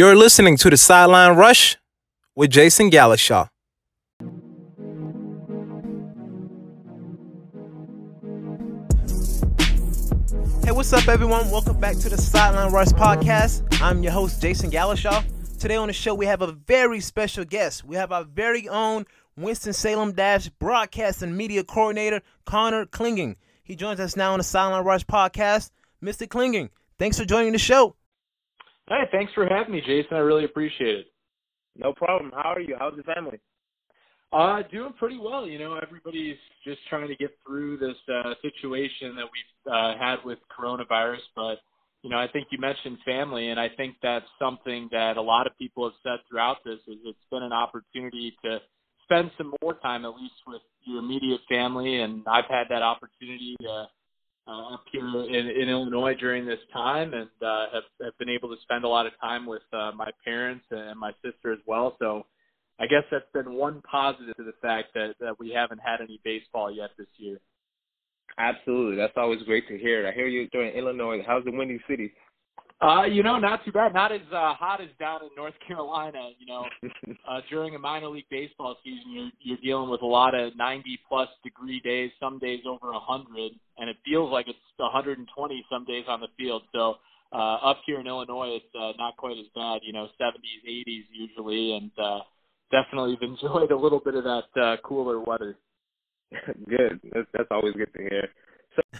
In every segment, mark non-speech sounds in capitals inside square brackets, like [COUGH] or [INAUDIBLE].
You're listening to the Sideline Rush with Jason Gallishaw. Hey, what's up, everyone? Welcome back to the Sideline Rush podcast. I'm your host, Jason Gallishaw. Today on the show, we have a very special guest. We have our very own Winston-Salem Dash broadcast and media coordinator, Conor Clingen. He joins us now on the Sideline Rush podcast. Mr. Clingen, thanks for joining the show. Hey, thanks for having me, Jason. I really appreciate it. No problem. How are you? How's the family? Uh, doing pretty well. You know, everybody's just trying to get through this uh, situation that we've uh, had with coronavirus. But you know, I think you mentioned family, and I think that's something that a lot of people have said throughout this. Is it's been an opportunity to spend some more time, at least with your immediate family, and I've had that opportunity to uh, up here in, in Illinois during this time, and uh, have, have been able to spend a lot of time with uh, my parents and my sister as well. So I guess that's been one positive to the fact that, that we haven't had any baseball yet this year. Absolutely, that's always great to hear. I hear you're doing Illinois. How's the Windy City? Uh, you know, not too bad. Not as uh, hot as down in North [LAUGHS] Carolina. You know, uh, during a minor league baseball season, you're you're dealing with a lot of 90 plus degree days. Some days over 100, and it feels like it's 120 some days on the field. So uh, up here in Illinois, it's uh, not quite as bad. You know, 70s, 80s usually, and uh, definitely have [LAUGHS] enjoyed a little bit of that uh, cooler weather. [LAUGHS] good. That's that's always good to hear.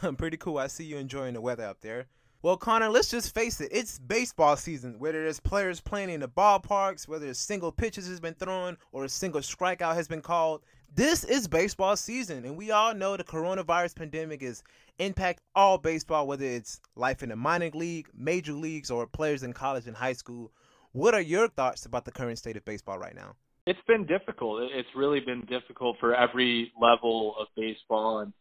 So- Pretty cool. I see you enjoying the weather up there. Well, Conor, let's just face it. It's baseball season. Whether there's players playing in the ballparks, whether a single pitches has been thrown or a single strikeout has been called, this is baseball season. And we all know the coronavirus pandemic is impact all baseball, whether it's life in the minor league, major leagues, or players in college and high school. What are your thoughts about the current state of baseball right now? It's been difficult. It's really been difficult for every level of baseball. And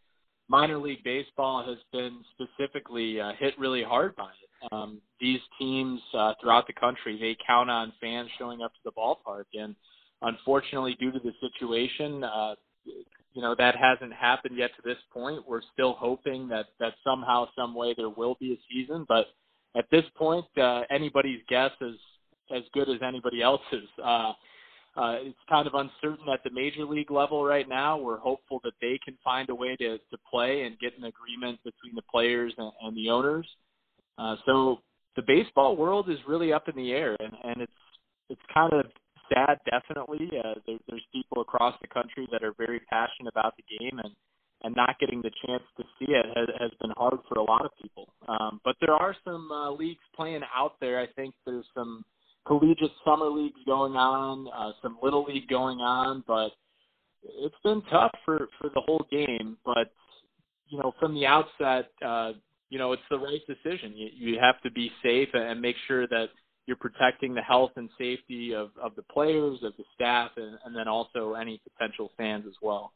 minor league baseball has been specifically uh, hit really hard by it. Um, these teams uh, throughout the country they count on fans showing up to the ballpark, and unfortunately, due to the situation, uh, you know that hasn't happened yet to this point. We're still hoping that that somehow, some way, there will be a season, but at this point, uh, anybody's guess is as good as anybody else's. Uh, uh, it's kind of uncertain at the major league level right now. We're hopeful that they can find a way to, to play and get an agreement between the players and, and the owners. Uh, so the baseball world is really up in the air, and, and it's it's kind of sad. Definitely, uh, there, there's people across the country that are very passionate about the game, and and not getting the chance to see it has, has been hard for a lot of people. Um, but there are some uh, leagues playing out there. I think collegiate summer leagues going on, uh, some little league going on, but it's been tough for for the whole game. But you know, from the outset, uh, you know, it's the right decision. You, you have to be safe and make sure that you're protecting the health and safety of, of the players, of the staff, and, and then also any potential fans as well.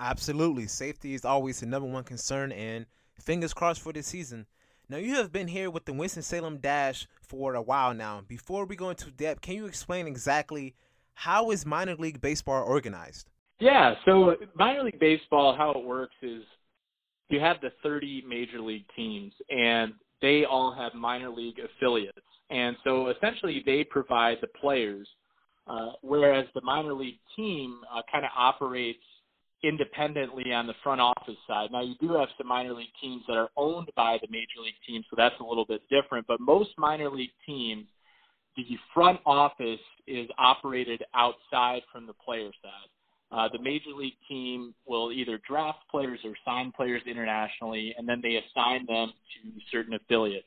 Absolutely. Safety is always the number one concern, and fingers crossed for this season. Now, you have been here with the Winston-Salem Dash for a while now. Before we go into depth, can you explain exactly how is minor league baseball organized? Yeah, so minor league baseball, how it works is you have the 30 major league teams, and they all have minor league affiliates. And so essentially, they provide the players, uh, whereas the minor league team uh, kind of operates independently on the front office side. Now, you do have some minor league teams that are owned by the major league team, so that's a little bit different. But most minor league teams, the front office is operated outside from the player side. Uh, the major league team will either draft players or sign players internationally, and then they assign them to certain affiliates.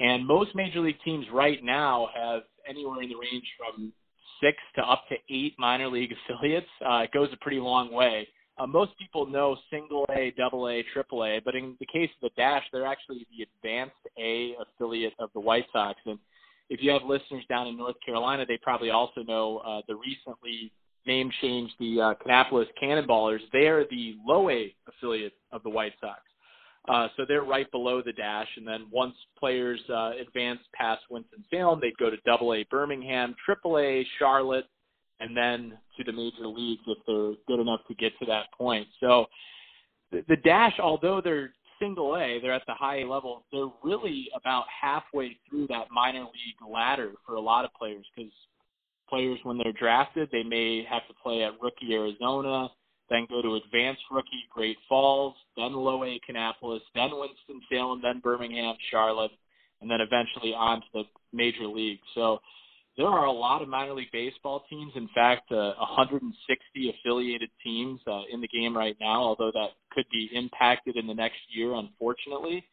And most major league teams right now have anywhere in the range from six to up to eight minor league [LAUGHS] affiliates. Uh, it goes a pretty long way. Uh, most people know single A, double A, triple A, but in the case of the Dash, they're actually the advanced A affiliate of the White Sox. And if you have listeners down in North Carolina, they probably also know uh, the recently name change, the uh, Kannapolis Cannonballers. They are the low A affiliate of the White Sox. Uh, so they're right below the dash, and then once players uh, advance past Winston Salem, they'd go to Double A Birmingham, Triple A Charlotte, and then to the major leagues if they're good enough to get to that point. So the, the dash, although they're single A, they're at the high level. They're really about halfway through that minor league ladder for a lot of players because players, when they're drafted, they may have to play at rookie Arizona, then go to advanced rookie Great Falls, then low A Kannapolis, then Winston Salem, then Birmingham, Charlotte, and then eventually on to the major league. So there are a lot of minor league baseball teams. In fact, uh, 160 affiliated teams uh, in the game right now, although that could be impacted in the next year, unfortunately.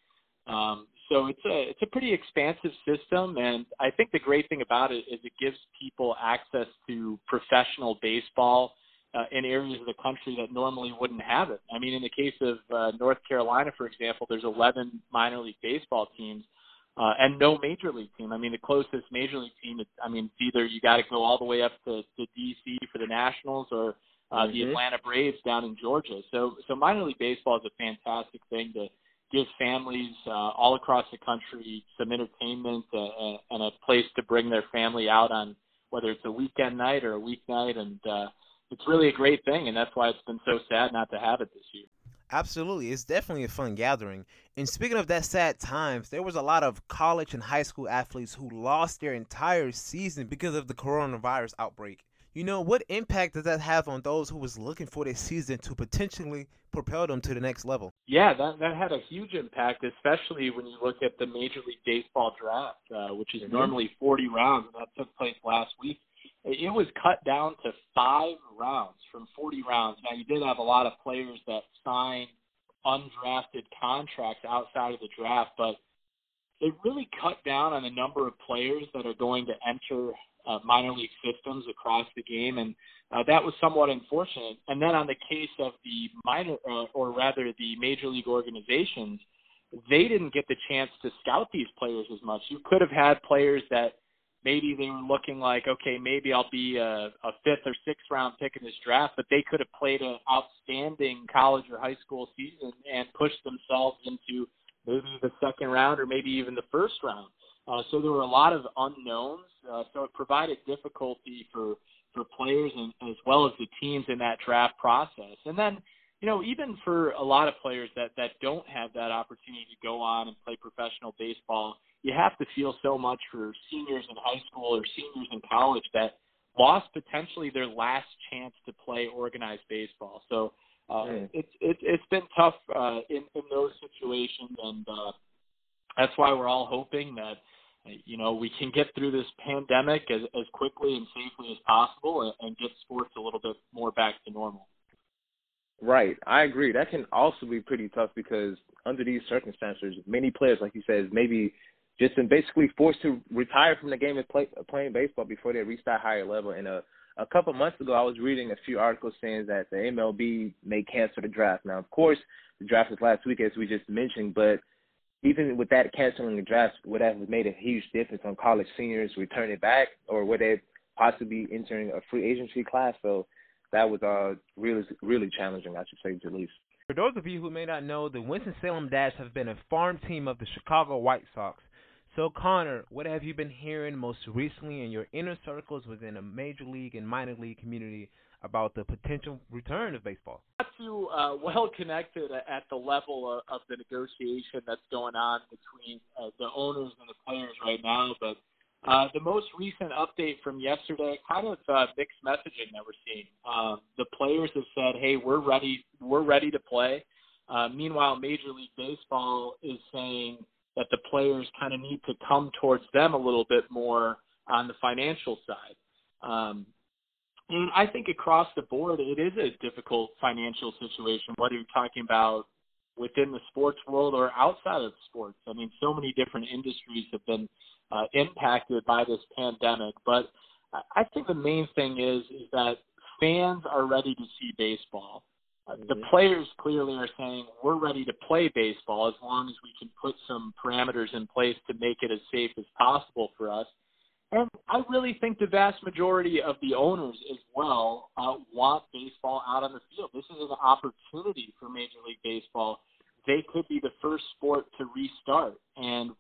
Um, so it's a it's a pretty expansive system, and I think the great thing about it is it gives people access to professional baseball uh, in areas of the country that normally wouldn't have it. I mean, in the case of uh, North Carolina, for example, there's 11 minor league baseball teams uh, and no major league team. I mean, the closest major league team, is, I mean, it's either you got to go all the way up to, to D.C. for the Nationals or uh, mm-hmm. the Atlanta Braves down in Georgia. So, so minor league baseball is a fantastic thing to give families uh, all across the country some entertainment uh, and a place to bring their family out on whether it's a weekend night or a weeknight, and uh, it's really a great thing. And that's why it's been so sad not to have it this year. Absolutely. It's definitely a fun gathering. And speaking of that sad times, there was a lot of college and high school athletes who lost their entire season because of the coronavirus outbreak. You know, what impact does that have on those who was looking for this season to potentially propel them to the next level? Yeah, that that had a huge impact, especially when you look at the Major League Baseball draft, uh, which is mm-hmm. normally 40 rounds, and that took place last week it was cut down to five rounds from 40 rounds. Now, you did have a lot of players that signed undrafted contracts outside of the draft, but it really cut down on the number of players that are going to enter uh, minor league systems across the game, and uh, that was somewhat unfortunate. And then on the case of the minor, uh, or rather the major league organizations, they didn't get the chance to scout these players as much. You could have had players that maybe they were looking like, okay, maybe I'll be a, a fifth or sixth round pick in this draft, but they could have played an outstanding college or high school season and pushed themselves into maybe the second round or maybe even the first round. Uh, so there were a lot of unknowns. Uh, so it provided difficulty for for players and as well as the teams in that draft process. And then, you know, even for a lot of players that that don't have that opportunity to go on and play professional baseball, you have to feel so much for seniors in high school or seniors in college that lost potentially their last chance to play organized baseball. So uh, mm. it's it's it's been tough uh, in in those situations, and uh, that's why we're all hoping that you know we can get through this pandemic as as quickly and safely as possible, and, and get sports a little bit more back to normal. Right, I agree. That can also be pretty tough because under these circumstances, many players, like you said, maybe just been basically forced to retire from the game of play, playing baseball before they reach that higher level. And a, a couple months ago, I was reading a few articles saying that the MLB may cancel the draft. Now, of course, the draft was last week, as we just mentioned, but even with that canceling the draft, would that have made a huge difference on college seniors returning back, or would they possibly entering a free agency class? So that was uh, really, really challenging, I should say, at least. For those of you who may not know, the Winston-Salem Dash have been a farm team of the Chicago White Sox. So, Conor, what have you been hearing most recently in your inner circles within the major league and minor league community about the potential return of baseball? Not too uh, well connected at the level of, of, the negotiation that's going on between uh, the owners and the players right now, but uh, the most recent update from yesterday, kind of uh, mixed messaging that we're seeing. Um, the players have said, "Hey, we're ready. We're ready to play." Uh, meanwhile, Major League Baseball is saying that the players kind of need to come towards them a little bit more on the financial side. Um, and I think across the board, it is a difficult financial situation, whether you're talking about within the sports world or outside of sports. I mean, so many different industries have been uh, impacted by this pandemic. But I think the main thing is is that fans are ready to see baseball. The mm-hmm. players clearly are saying we're ready to play baseball as long as we can put some parameters in place to make it as safe as possible for us. And I really think the vast majority of the owners as well uh, want baseball out on the field. This is an opportunity for Major League Baseball. They could be the first sport to restart. And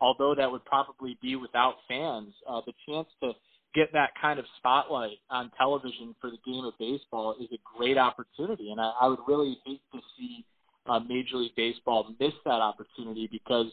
although that would probably be without fans, uh, the chance to get that kind of spotlight on television for the game of baseball is a great opportunity. And I, I would really hate to see uh, Major League Baseball missed that opportunity because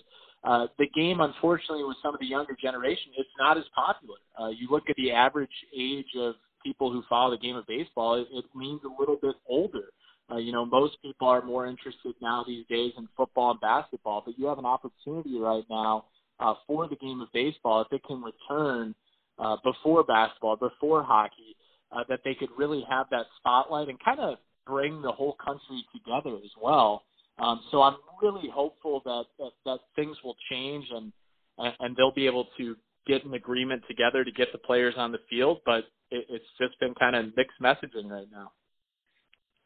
uh, the game, unfortunately, with some of the younger generation, it's not as popular. Uh, you look at the average age of people who follow the game of baseball, it, it leans a little bit older. Uh, you know, most people are more interested now these days in football and basketball, but you have an opportunity right now uh, for the game of baseball if it can return uh, before basketball, before hockey, uh, that they could really have that spotlight and kind of bring the whole country together as well. Um, so I'm really hopeful that, that that things will change and and they'll be able to get an agreement together to get the players on the field. But it, it's just been kind of mixed messaging right now.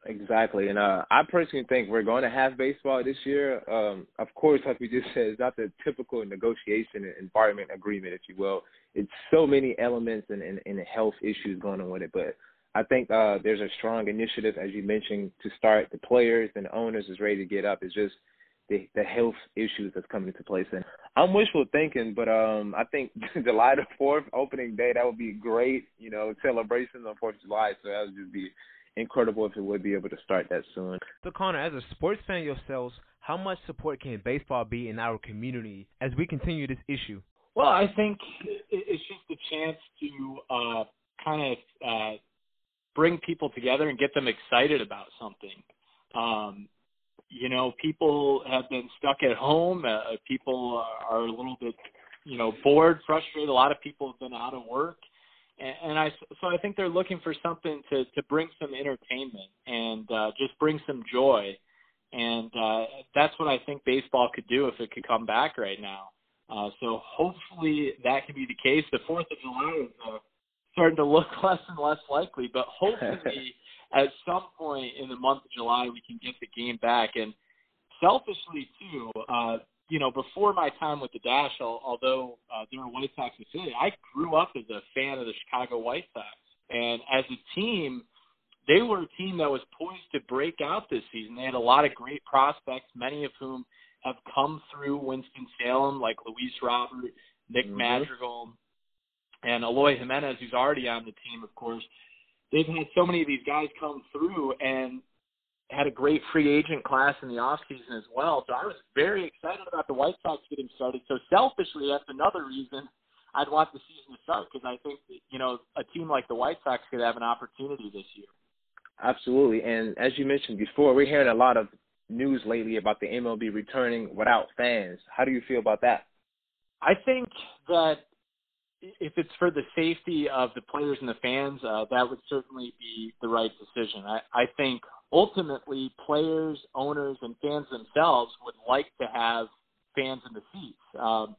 Exactly, and uh, I personally think we're going to have baseball this year. Um, of course, like we just [LAUGHS] said, it's not the typical negotiation environment agreement, if you will. It's so many elements and, and, and health issues going on with it, but I think uh, there's a strong initiative, as you mentioned, to start. The players and owners is ready to get up. It's just the the health issues that's coming into place. And I'm wishful thinking, but um, I think [LAUGHS] July the fourth, opening day, that would be great. You know, celebrations on Fourth of July, so that would just be incredible if it would be able to start that soon. So, Conor, as a sports fan yourselves, how much support can baseball be in our community as we continue this issue? Well, I think it's just a chance to uh, kind of uh, bring people together and get them excited about something. Um, you know, people have been stuck at home. Uh, people are a little bit, you know, bored, frustrated. A lot of people have been out of work and, and I so I think they're looking for something to to bring some entertainment and uh, just bring some joy, and uh, that's what I think baseball could do if it could come back right now. Uh, so hopefully that can be the case. The Fourth of July is uh, starting to look [LAUGHS] less and less likely, but hopefully [LAUGHS] at some point in the month of July we can get the game back. And selfishly too, uh, you know, before my time with the Dash, although uh, they're a White Sox affiliate, I grew up as a fan of the Chicago White Sox. And as a team, they were a team that was poised to break out this season. They had a lot of great prospects, many of whom have come through Winston-Salem, like Luis Robert, Nick mm-hmm. Madrigal, and Eloy Jimenez, who's already on the team, of course. They've had so many of these guys come through, and had a great free agent class in the off season as well. So I was very excited about the White Sox getting started. So selfishly, that's another reason I'd want the season to start because I think you know a team like the White Sox could have an opportunity this year. Absolutely, and as you mentioned before, we're hearing a lot of news lately about the MLB returning without fans. How do you feel about that? I think that if it's for the safety of the players and the fans, uh, that would certainly be the right decision. I, I think ultimately players, owners, and fans themselves would like to have fans in the seats. Um,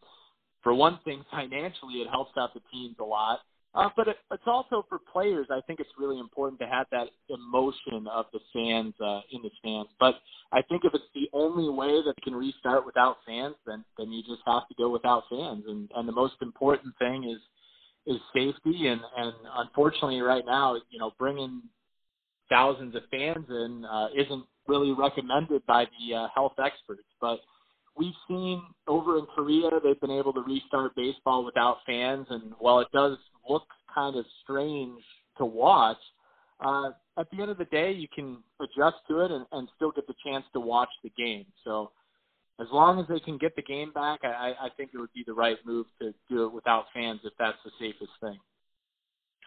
for one thing, [LAUGHS] financially, it helps out the teams a lot. Uh, but it, it's also for players. I think it's really important to have that emotion of the fans uh, in the stands. But I think if it's the only way that can restart without fans, then then you just have to go without fans. And and the most important thing is is safety. And and unfortunately, right now, you know, bringing thousands of fans in uh, isn't really recommended by the uh, health experts. But we've seen over in Korea they've been able to restart baseball without fans, and while it does look kind of strange to watch, uh, at the end of the day you can adjust to it and, and still get the chance to watch the game. So as long as they can get the game back, I, I think it would be the right move to do it without fans if that's the safest thing.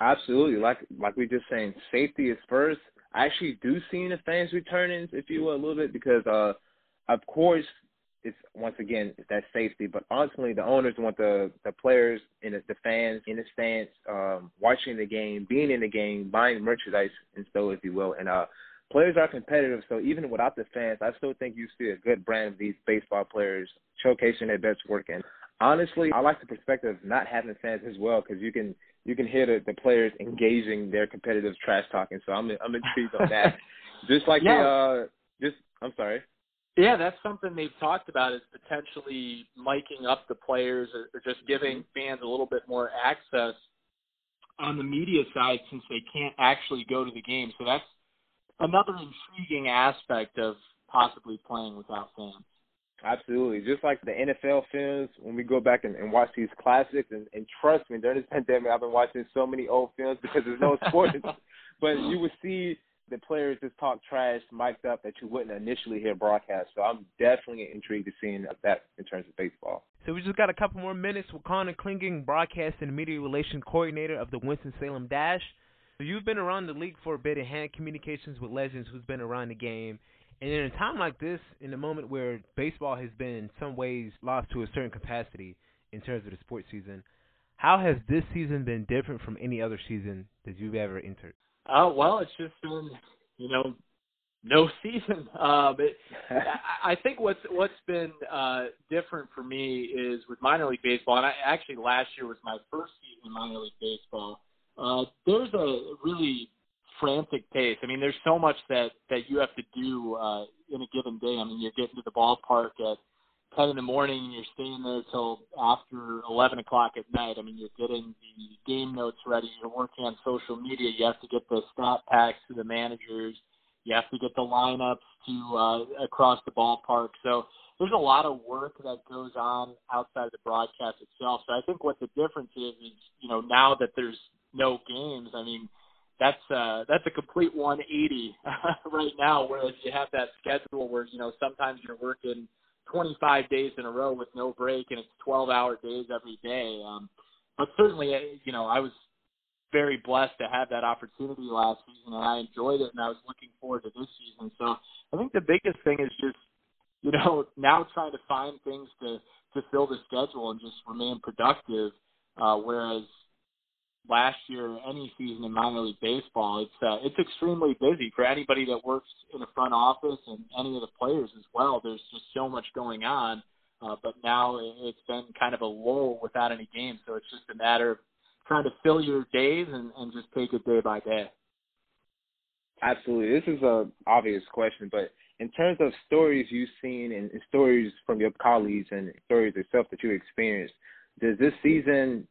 Absolutely, like like we just saying, safety is first. I actually do see the fans returning, if you will, a little bit because, uh, of course, it's once again it's that safety, but ultimately the owners want the the players and the, fans in the stands, um, watching the game, being in the game, buying merchandise and so, if you will, and uh, players are competitive. So even without the fans, I still think you see a good brand of these baseball players showcasing their best work. And honestly, I like the perspective of not having fans as well because you can you can hear the, the players engaging their competitive trash talking. So I'm I'm intrigued on that. [LAUGHS] just like yeah. the uh, just I'm sorry. Yeah, that's something they've talked about is potentially miking up the players or, or just giving mm-hmm. fans a little bit more access on the media side since they can't actually go to the game. So that's another intriguing aspect of possibly playing without fans. Absolutely. Just like the NFL films, when we go back and, and watch these classics, and, and trust me, during this [LAUGHS] pandemic, I've been watching so many old films [LAUGHS] because there's no sports. but you would see the players just talk trash, mic'd up that you wouldn't initially hear broadcast. So I'm definitely intrigued to seeing that in terms of baseball. So we just got a couple more minutes with Conor Clingen, broadcast and media relation coordinator of the Winston Salem Dash. So you've been around the league for a bit and had communications with legends who's been around the game. And in a time like this, in a moment where baseball has been in some ways lost to a certain capacity in terms of the sports season, how has this season been different from any other season that you've ever entered? Uh, well, it's just been, you know, no [LAUGHS] season. Um, it, I think what's what's been uh, different for me is with minor league baseball, and I, actually last year was my first season in minor league baseball. Uh, there's a really frantic pace. I mean, there's so much that that you have to do uh, in a given day. I mean, you're getting to the ballpark at 10 in the morning and you're staying there till after 11 o'clock at night. I mean, you're getting the game notes ready. You're working on social media. You have to get the stat packs to the managers. You have to get the lineups to uh, across the ballpark. So there's a lot of work that goes on outside of the broadcast itself. So I think what the difference is is you know now that there's no games. I mean, that's uh that's a complete 180 [LAUGHS] right now. Whereas you have that schedule where you know sometimes you're working 25 days in a row with no break, and it's 12 hour days every day. Um, but certainly, uh, you know, I was very blessed to have that opportunity last season, and I enjoyed it, and I was looking forward to this season. So I think the biggest thing is just, you know, [LAUGHS] now trying to find things to to fill the schedule and just remain productive. Uh, whereas last year, any season in minor league baseball, it's uh, it's extremely busy for anybody that works in the front office and any of the players as well. There's just so much going on, uh, but now it's been kind of a lull without any games, so it's just a matter of trying to fill your days and, and just take it day by day. Absolutely, this is a obvious question, but in terms of stories you've seen and, and stories from your colleagues and stories yourself that you experienced, does this season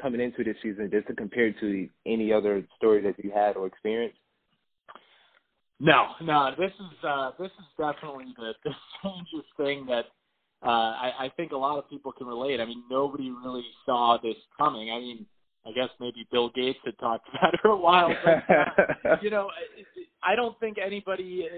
coming into this season, just to compare to any other story that you had or experienced? No, no. This is uh, this is definitely the, [LAUGHS] the strangest thing that uh, I, I think a lot of people can relate. I mean, nobody really saw this coming. I mean, I guess maybe Bill Gates had talked [LAUGHS] about it for a while, but uh, you know, I don't think anybody,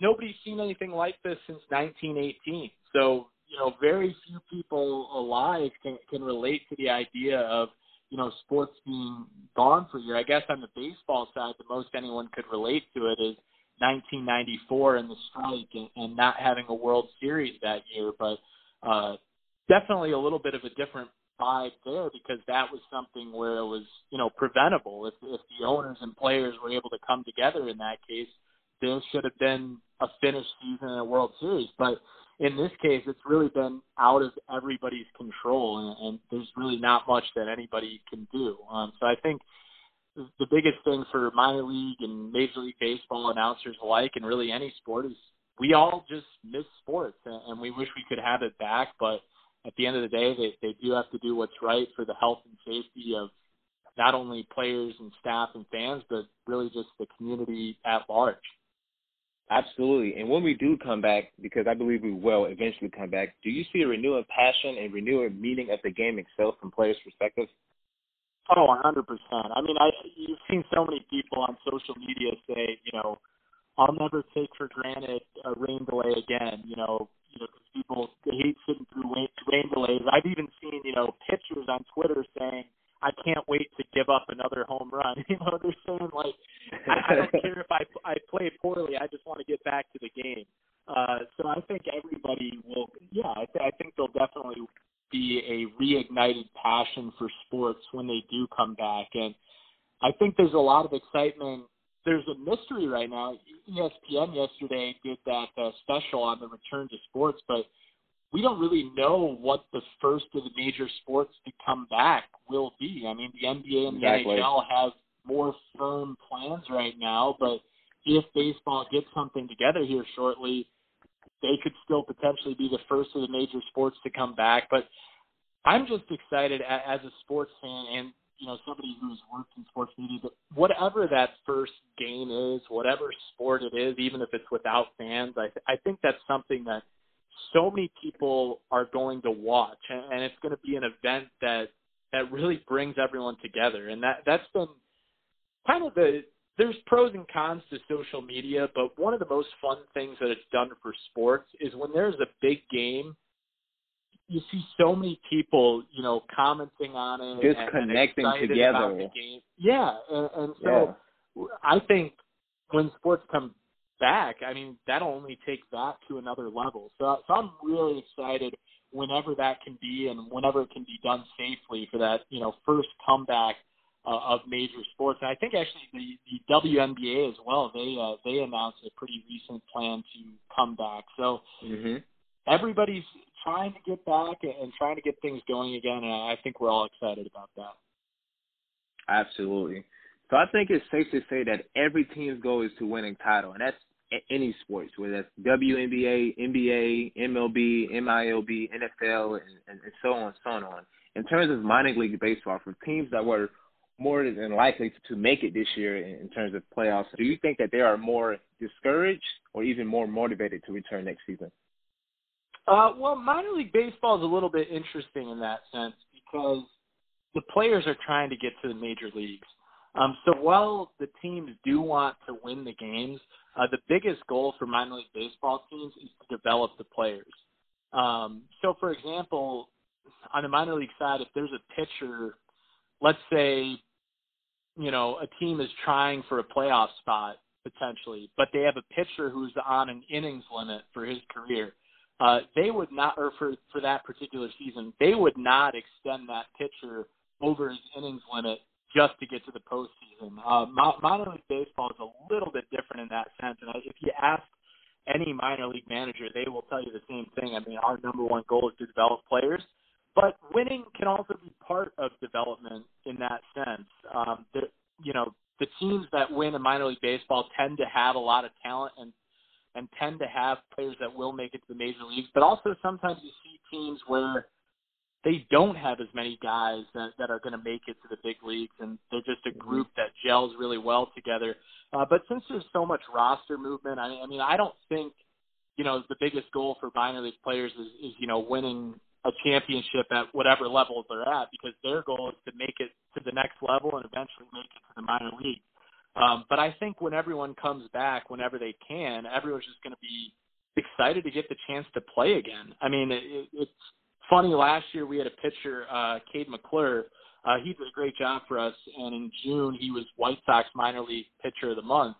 nobody's seen anything like this since 1918. So you know, very few people alive can can relate to the idea of you know sports being gone for a year. I guess on the baseball side, the most anyone could relate to it is 1994 and the strike and, and not having a World Series that year. But uh, definitely a little bit of a different vibe there because that was something where it was you know preventable. If if the owners and players were able to come together in that case, there should have been a finished season in a World Series. But in this case, it's really been out of everybody's control, and, and there's really not much that anybody can do. Um, so I think the biggest thing for minor league and major league baseball announcers alike, and really any sport, is we all just miss sports, and, and we wish we could have it back. But at the end of the day, they they do have to do what's right for the health and safety of not only players and staff and fans, but really just the community at large. Absolutely. And when we do come back, because I believe we will eventually come back, do you see a renewed passion and renewed meaning of the game itself from players' perspective? Oh, 100%. I mean, I you've seen so many people on social media say, you know, I'll never take for granted a rain delay again. You know, you know, cause people hate sitting through rain delays. I've even seen, you know, pictures on Twitter saying, I can't wait to give up another home run. [LAUGHS] You know, they're saying like, I, I don't [LAUGHS] care if I I play poorly. I just want to get back to the game. Uh, so I think everybody will. Yeah, I, th- I think there'll definitely be a reignited passion for sports when they do come back, and I think there's a lot of excitement. There's a mystery right now. ESPN yesterday did that uh, special on the return to sports, but we don't really know what the first of the major sports to come back will be. I mean, the NBA and the. NHL have more firm plans right now, but if baseball gets something together here shortly, they could still potentially be the first of the major sports to come back. But I'm just excited as a sports fan and you know somebody who's worked in sports media that whatever that first game is, whatever sport it is, even if it's without fans, I th- I think that's something that so many people are going to watch, and it's going to be an event that that really brings everyone together, and that that's been kind of the there's pros and cons to social media, but one of the most fun things that it's done for sports is when there's a big game, you see so many people, you know, commenting on it, just and, connecting and together. Yeah, and, and so yeah. I think when sports come back, I mean, that'll only take that to another level. So, so I'm really excited whenever that can be and whenever it can be done safely for that, you know, first comeback uh, of major sports. And I think actually the, the WNBA as well, they uh, they announced a pretty recent plan to come back. So mm-hmm. everybody's trying to get back and trying to get things going again. And I think we're all excited about that. Absolutely. So I think it's safe to say that every team's goal is to win a title, and that's any sports, whether that's WNBA, NBA, MLB, MILB, NFL, and, and, and so on, and so on. In terms of minor league baseball, for teams that were more than likely to make it this year in, in terms of playoffs, do you think that they are more discouraged or even more motivated to return next season? Uh, well, minor league baseball is a little bit interesting in that sense because the players are trying to get to the major leagues. Um, so while the teams do want to win the games, uh, the biggest goal for minor league baseball teams is to develop the players. Um, so, for example, on the minor league side, if there's a pitcher, let's say, you know, a team is trying for a playoff spot potentially, but they have a pitcher who's on an innings limit for his career. Uh, they would not, or for for that particular season, they would not extend that pitcher over his innings limit just to get to the postseason. Uh, minor league baseball is a little bit different in that sense, and if you ask any minor league manager, they will tell you the same thing. I mean, our number one goal is to develop players, but winning can also be part of development in that sense. Um, the, you know, the teams that win in minor league baseball tend to have a lot of talent and and tend to have players that will make it to the major leagues, but also sometimes you see teams where they don't have as many guys that, that are going to make it to the big leagues, and they're just a group that gels really well together. Uh, but since there's so much roster movement, I, I mean, I don't think you know the biggest goal for minor league players is, is you know winning a championship at whatever level they're at, because their goal is to make it to the next level and eventually make it to the minor league. Um, but I think when everyone comes back, whenever they can, everyone's just going to be excited to get the chance to play again. I mean, it, it's funny, last year we had a pitcher, uh, Cade McClure. Uh, he did a great job for us, and in June he was White Sox minor league pitcher of the month.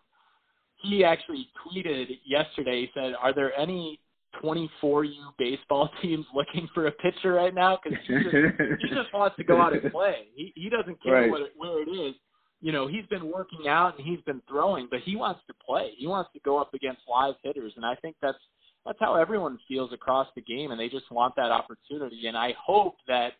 He actually tweeted yesterday. He said, "Are there any 24U baseball [LAUGHS] teams looking for a pitcher right now? Because he, he just wants to go out and play. He he doesn't care right. what it, where it is. You know, he's been working out and he's been throwing, but he wants to play. He wants to go up against live hitters, and I think that's that's how everyone feels across the game, and they just want that opportunity. And I hope that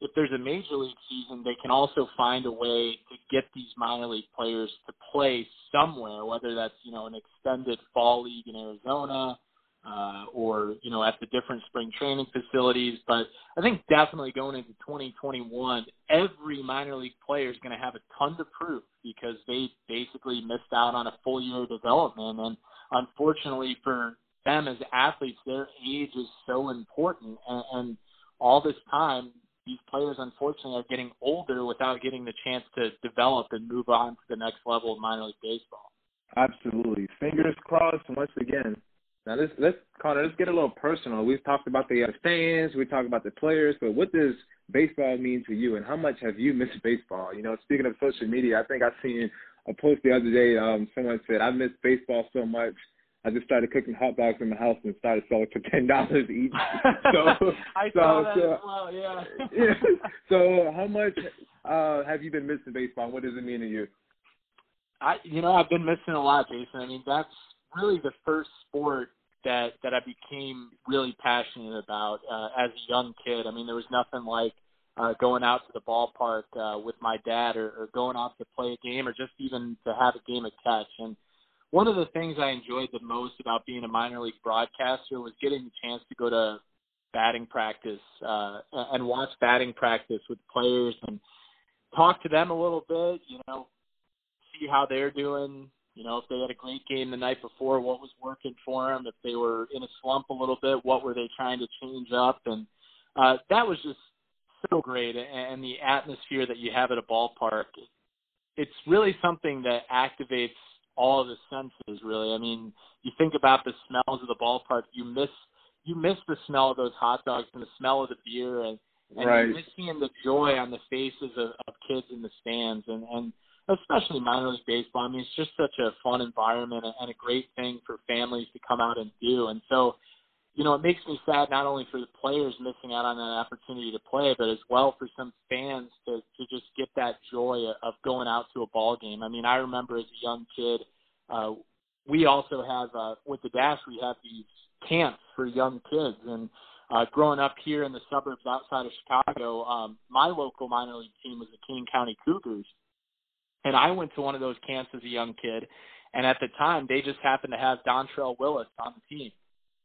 if there's a major league season, they can also find a way to get these minor league players to play somewhere, whether that's you know an extended fall league in Arizona. Uh, or you know at the different spring training facilities, but I think definitely going into 2021, every minor league player is going to have a ton to prove because they basically missed out on a full year of development, and unfortunately for them as athletes, their age is so important, and, and all this time, these players unfortunately are getting older without getting the chance to develop and move on to the next level of minor league baseball. Absolutely. Fingers crossed once again. Now let's let's Conor, let's get a little personal. We've talked about the stands, we talked about the players, but what does baseball mean to you, and how much have you missed baseball? You know, speaking of social media, I think I seen a post the other day. Um, someone said I miss baseball so much I just started cooking hot dogs in the house and started selling for ten dollars each. So [LAUGHS] I so, saw that so, as well. Yeah. yeah. [LAUGHS] So how much uh have you been missing baseball? What does it mean to you? I you know I've been missing a lot, Jason. I mean that's really the first sport that that I became really passionate about uh, as a young kid. I mean there was nothing like uh, going out to the ballpark uh, with my dad or, or going out to play a game or just even to have a game of catch and one of the things I enjoyed the most about being a minor league broadcaster was getting the chance to go to batting practice uh, and watch batting practice with players and talk to them a little bit. You know, see how they're doing. You know, if they had a great game the night before, what was working for them? If they were in a slump a little bit, what were they trying to change up? And uh, that was just so great. And the atmosphere that you have at a ballpark it's really something that activates all of the senses. Really, I mean, you think about the smells of the ballpark, you miss you miss the smell of those hot dogs and the smell of the beer and and right. you miss seeing the joy on the faces of, of kids in the stands and and especially minor league baseball. I mean, it's just such a fun environment and a great thing for families to come out and do. And so, you know, it makes me sad not only for the players missing out on that opportunity to play, but as well for some fans to to just get that joy of going out to a ball game. I mean, I remember as a young kid, uh, we also have uh, with the Dash we have these camps for young kids and. Uh, growing up here in the suburbs outside of Chicago, um, my local minor league team was the Kane County Cougars, and I went to one of those camps as a young kid, and at the time they just happened to have Dontrelle Willis on the team.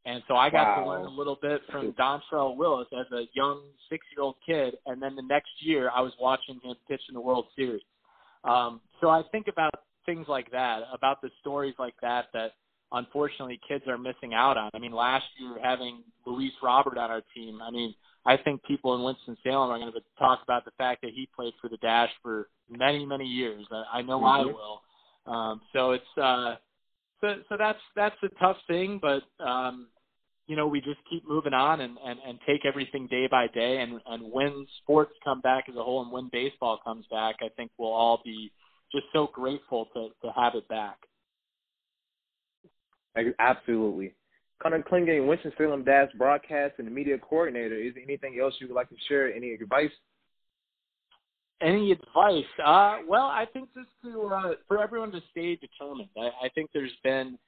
And so I got wow. to learn a little bit from Dontrelle Willis as a young six-year-old kid, and then the next year I was watching him pitch in the World Series. Um, so I think about things like that, about the stories like that that unfortunately kids are missing out on. I mean, last year having Luis Robert on our team, I mean, I think people in Winston Salem are going to talk about the fact that he played for the Dash for many, many years. I, I know mm-hmm. I will. Um, so it's uh, so so that's that's a tough thing, but um, you know we just keep moving on and, and and take everything day by day. And and when sports come back as a whole, and when baseball comes back, I think we'll all be just so grateful to to have it back. Absolutely. Conor Clingen, Winston-Salem Dash broadcast and the media coordinator. Is there anything else you would like to share? Any advice? Any advice? Uh, well, I think just to uh, for everyone to stay determined. I, I think there's been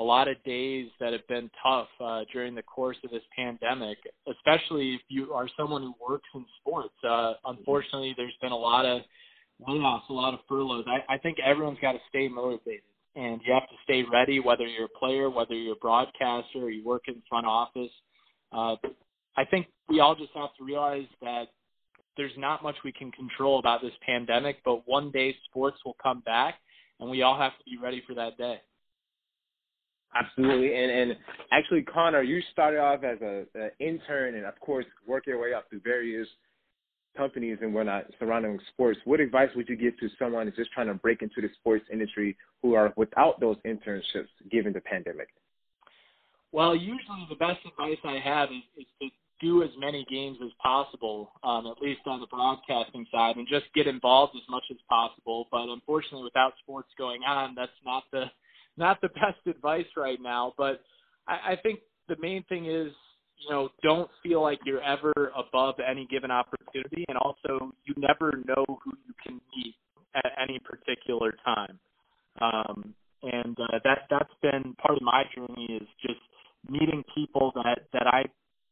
a lot of days that have been tough uh, during the course of this pandemic, especially if you are someone who works in sports. Uh, unfortunately, there's been a lot of layoffs, a lot of furloughs. I, I think everyone's got to stay motivated and you have to stay ready, whether you're a player, whether you're a broadcaster, or you work in front office. Uh, I think we all just have to realize that there's not much we can control about this pandemic, but one day sports will come back, and we all have to be ready for that day. Absolutely, and and actually, Conor, you started off as a, an intern, and of course, work your way up through various companies and whatnot surrounding sports, what advice would you give to someone who's just trying to break into the sports industry who are without those internships given the pandemic? Well, usually the best advice I have is, is to do as many games as possible, um, at least on the broadcasting side, and just get involved as much as possible. But unfortunately, without sports going on, that's not the not the [LAUGHS] best advice right now. But I, I think the main thing is you know, don't feel like you're ever above any given opportunity, and also you never know who you can meet at any particular time. Um, and uh, that that's been part of my journey is just meeting people that that I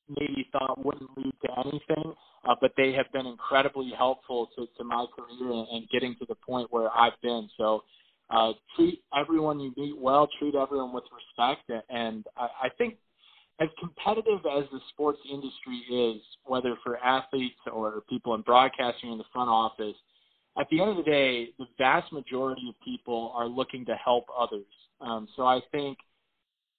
maybe thought wouldn't lead to anything, uh, but they have been incredibly helpful to, to my career and, and getting to the point where I've been. So uh, treat everyone you meet well, treat everyone with respect, and I, I think as competitive as the sports industry is, whether for athletes or people in broadcasting in the front office, at the end of the day, the vast majority of people are looking to help others. Um, so I think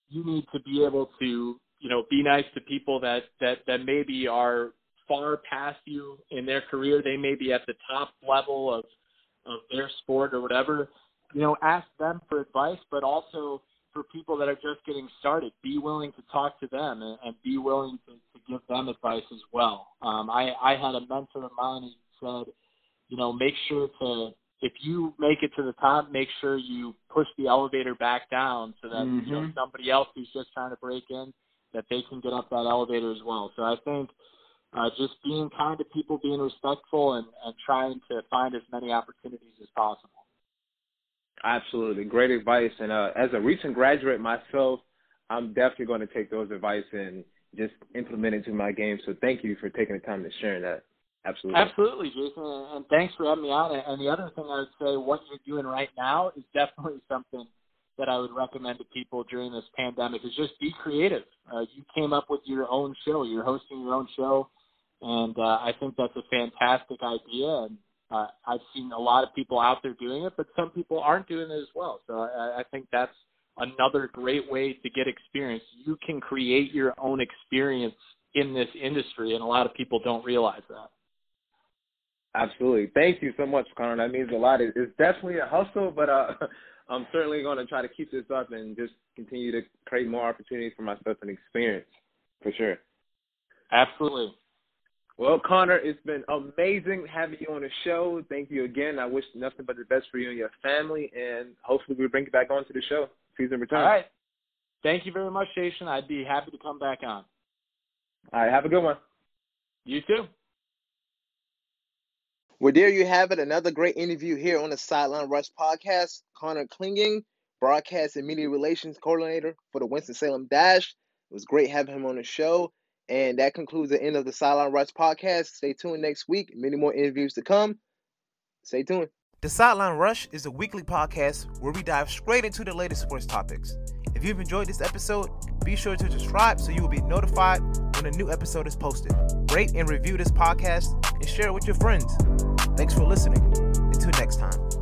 you need to be able to, you know, be nice to people that that that maybe are far past you in their career. They may be at the top level of of their sport or whatever. You know, ask them for advice, but also for people that are just getting started. Be willing to talk to them and, and be willing to, to give them advice as well. Um, I, I had a mentor of mine who said, you know, make sure to if you make it to the top, make sure you push the elevator back down so that mm-hmm. you know mm-hmm. somebody else who's just trying to break in that they can get up that elevator as well. So I think uh, just being kind to people, being respectful, and, and trying to find as many opportunities as possible. Absolutely, great advice. And uh, as a recent graduate myself, I'm definitely going to take those advice and just implement it into my game. So thank you for taking the time to sharing that. Absolutely. Absolutely, Jason, and thanks for having me on. And the other thing I would say, what you're doing right now is definitely something that I would recommend to people during this pandemic is just be creative. Uh, you came up with your own show. You're hosting your own show, and uh, I think that's a fantastic idea. And uh, I've seen a lot of people out there doing it, but some people aren't doing it as well. So I, I think that's another great way to get experience. You can create your own experience in this industry, and a lot of people don't realize that. Absolutely. Thank you so much, Conor. That means a lot. It's definitely a hustle, but uh, [LAUGHS] I'm certainly going to try to keep this up and just continue to create more opportunities for myself and experience, for sure. Absolutely. Well, Conor, it's been amazing having you on the show. Thank you again. I wish nothing but the best for you and your family, and hopefully we bring you back onto the show. Season return. All right. Thank you very much, Jason. I'd be happy to come back on. All right. Have a good one. You too. Well, there you have it. Another great interview here on the Sideline Rush podcast. Conor Clingen, broadcast and media relations coordinator for the Winston-Salem Dash. It was great having him on the show. And that concludes the end of the Sideline Rush podcast. Stay tuned next week. Many more interviews to come. Stay tuned. The Sideline Rush is a weekly podcast where we dive straight into the latest sports topics. If you've enjoyed this episode, be sure to subscribe so you will be notified when a new episode is posted. Rate and review this podcast and share it with your friends. Thanks for listening. Until next time.